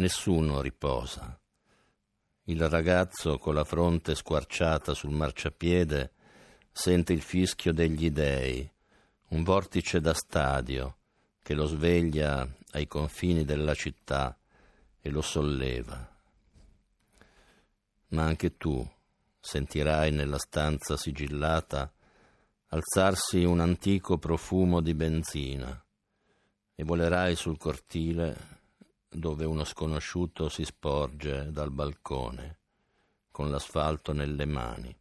nessuno riposa. Il ragazzo con la fronte squarciata sul marciapiede sente il fischio degli dei, un vortice da stadio che lo sveglia ai confini della città e lo solleva. Ma anche tu sentirai nella stanza sigillata alzarsi un antico profumo di benzina e volerai sul cortile dove uno sconosciuto si sporge dal balcone con l'asfalto nelle mani.